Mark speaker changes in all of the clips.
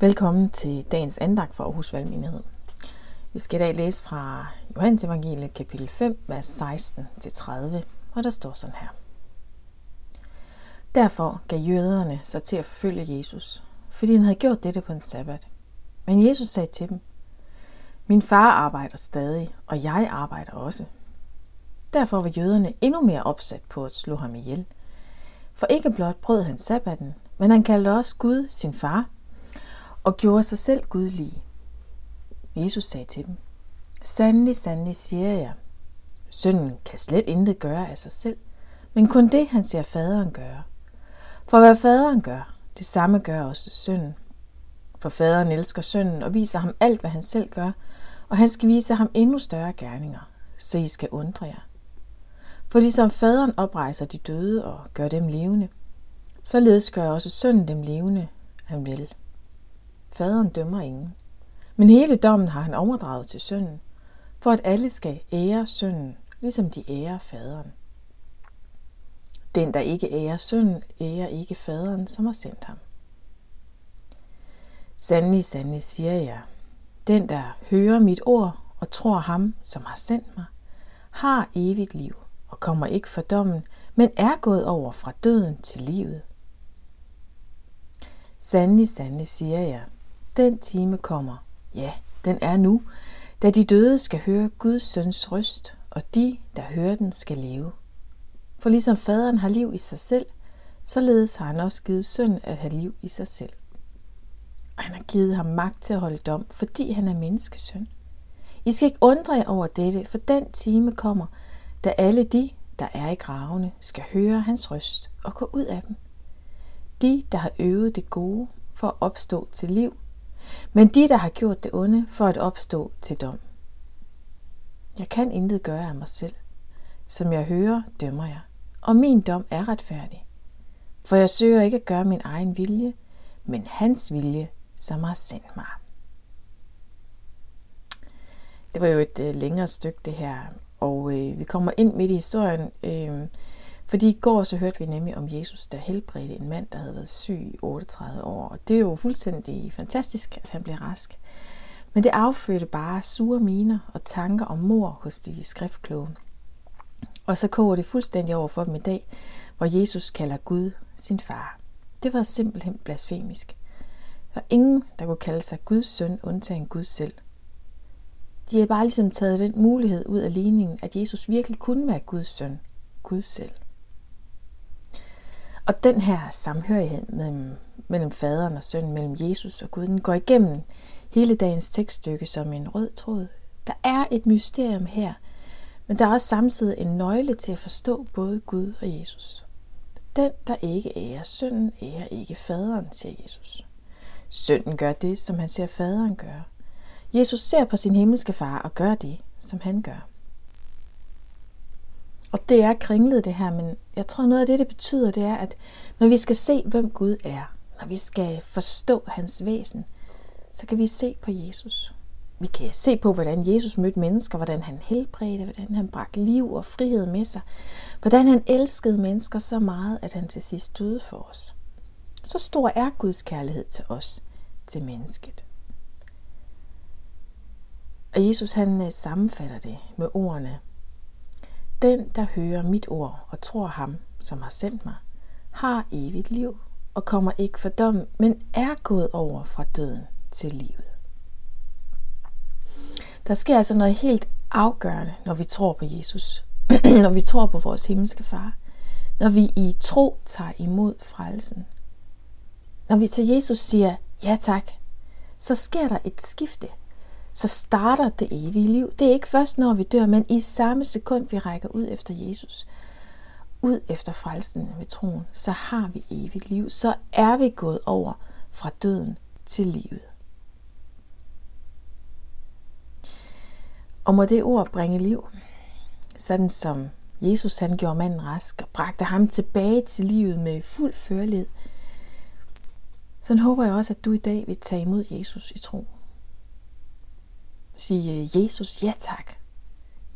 Speaker 1: Velkommen til dagens andagt for Aarhus Valgmenighed. Vi skal i dag læse fra Johannes Evangeliet kapitel 5, vers 16-30, og der står sådan her. Derfor gav jøderne sig til at forfølge Jesus, fordi han havde gjort dette på en sabbat. Men Jesus sagde til dem, Min far arbejder stadig, og jeg arbejder også. Derfor var jøderne endnu mere opsat på at slå ham ihjel. For ikke blot brød han sabbatten, men han kaldte også Gud sin far, og gjorde sig selv gudlige. Jesus sagde til dem, Sandelig, sandelig siger jeg, sønnen kan slet intet gøre af sig selv, men kun det, han ser faderen gøre. For hvad faderen gør, det samme gør også sønnen. For faderen elsker sønnen og viser ham alt, hvad han selv gør, og han skal vise ham endnu større gerninger, så I skal undre jer. For ligesom faderen oprejser de døde og gør dem levende, således gør også sønnen dem levende, han vil. Faderen dømmer ingen. Men hele dommen har han overdraget til sønnen, for at alle skal ære sønnen, ligesom de ærer faderen. Den, der ikke ærer sønnen, ærer ikke faderen, som har sendt ham. Sandelig, sandelig siger jeg, den, der hører mit ord og tror ham, som har sendt mig, har evigt liv og kommer ikke for dommen, men er gået over fra døden til livet. Sandelig, sandelig siger jeg, den time kommer, ja, den er nu, da de døde skal høre Guds søns røst, og de, der hører den, skal leve. For ligesom faderen har liv i sig selv, således har han også givet sønnen at have liv i sig selv. Og han har givet ham magt til at holde dom, fordi han er menneskesøn. I skal ikke undre jer over dette, for den time kommer, da alle de, der er i gravene, skal høre hans røst og gå ud af dem. De, der har øvet det gode for at opstå til liv, men de, der har gjort det onde for at opstå til dom. Jeg kan intet gøre af mig selv. Som jeg hører, dømmer jeg, og min dom er retfærdig. For jeg søger ikke at gøre min egen vilje, men hans vilje, som har sendt mig. Det var jo et øh, længere stykke det her, og øh, vi kommer ind midt i historien, øh, fordi i går så hørte vi nemlig om Jesus, der helbredte en mand, der havde været syg i 38 år. Og det er jo fuldstændig fantastisk, at han blev rask. Men det affødte bare sure miner og tanker om mor hos de skriftkloge. Og så koger det fuldstændig over for dem i dag, hvor Jesus kalder Gud sin far. Det var simpelthen blasfemisk. Der var ingen, der kunne kalde sig Guds søn, undtagen Gud selv. De har bare ligesom taget den mulighed ud af ligningen, at Jesus virkelig kunne være Guds søn, Gud selv. Og den her samhørighed mellem, mellem faderen og sønnen, mellem Jesus og Gud, den går igennem hele dagens tekststykke som en rød tråd. Der er et mysterium her, men der er også samtidig en nøgle til at forstå både Gud og Jesus. Den, der ikke ærer sønnen, ærer ikke faderen, siger Jesus. Sønnen gør det, som han ser faderen gøre. Jesus ser på sin himmelske far og gør det, som han gør. Og det er kringlet det her, men jeg tror noget af det, det betyder, det er, at når vi skal se, hvem Gud er, når vi skal forstå hans væsen, så kan vi se på Jesus. Vi kan se på, hvordan Jesus mødte mennesker, hvordan han helbredte, hvordan han bragte liv og frihed med sig, hvordan han elskede mennesker så meget, at han til sidst døde for os. Så stor er Guds kærlighed til os, til mennesket. Og Jesus han øh, sammenfatter det med ordene, den, der hører mit ord og tror ham, som har sendt mig, har evigt liv og kommer ikke for dom, men er gået over fra døden til livet. Der sker altså noget helt afgørende, når vi tror på Jesus. når vi tror på vores himmelske far. Når vi i tro tager imod frelsen. Når vi til Jesus siger ja tak, så sker der et skifte så starter det evige liv. Det er ikke først, når vi dør, men i samme sekund, vi rækker ud efter Jesus, ud efter frelsen ved troen, så har vi evigt liv. Så er vi gået over fra døden til livet. Og må det ord bringe liv, sådan som Jesus han gjorde manden rask og bragte ham tilbage til livet med fuld førlighed. Så håber jeg også, at du i dag vil tage imod Jesus i tro. Sige øh, Jesus ja tak.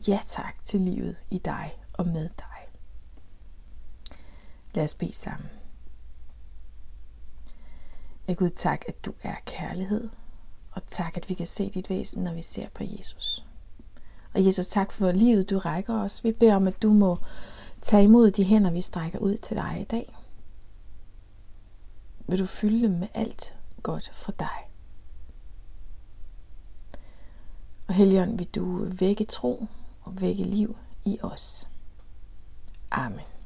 Speaker 1: Ja tak til livet i dig og med dig. Lad os bede sammen. Ja, Gud, tak, at du er kærlighed. Og tak, at vi kan se dit væsen, når vi ser på Jesus. Og Jesus, tak for livet, du rækker os. Vi beder om, at du må tage imod de hænder, vi strækker ud til dig i dag. Vil du fylde dem med alt godt fra dig. Og Helligånd, vil du vække tro og vække liv i os. Amen.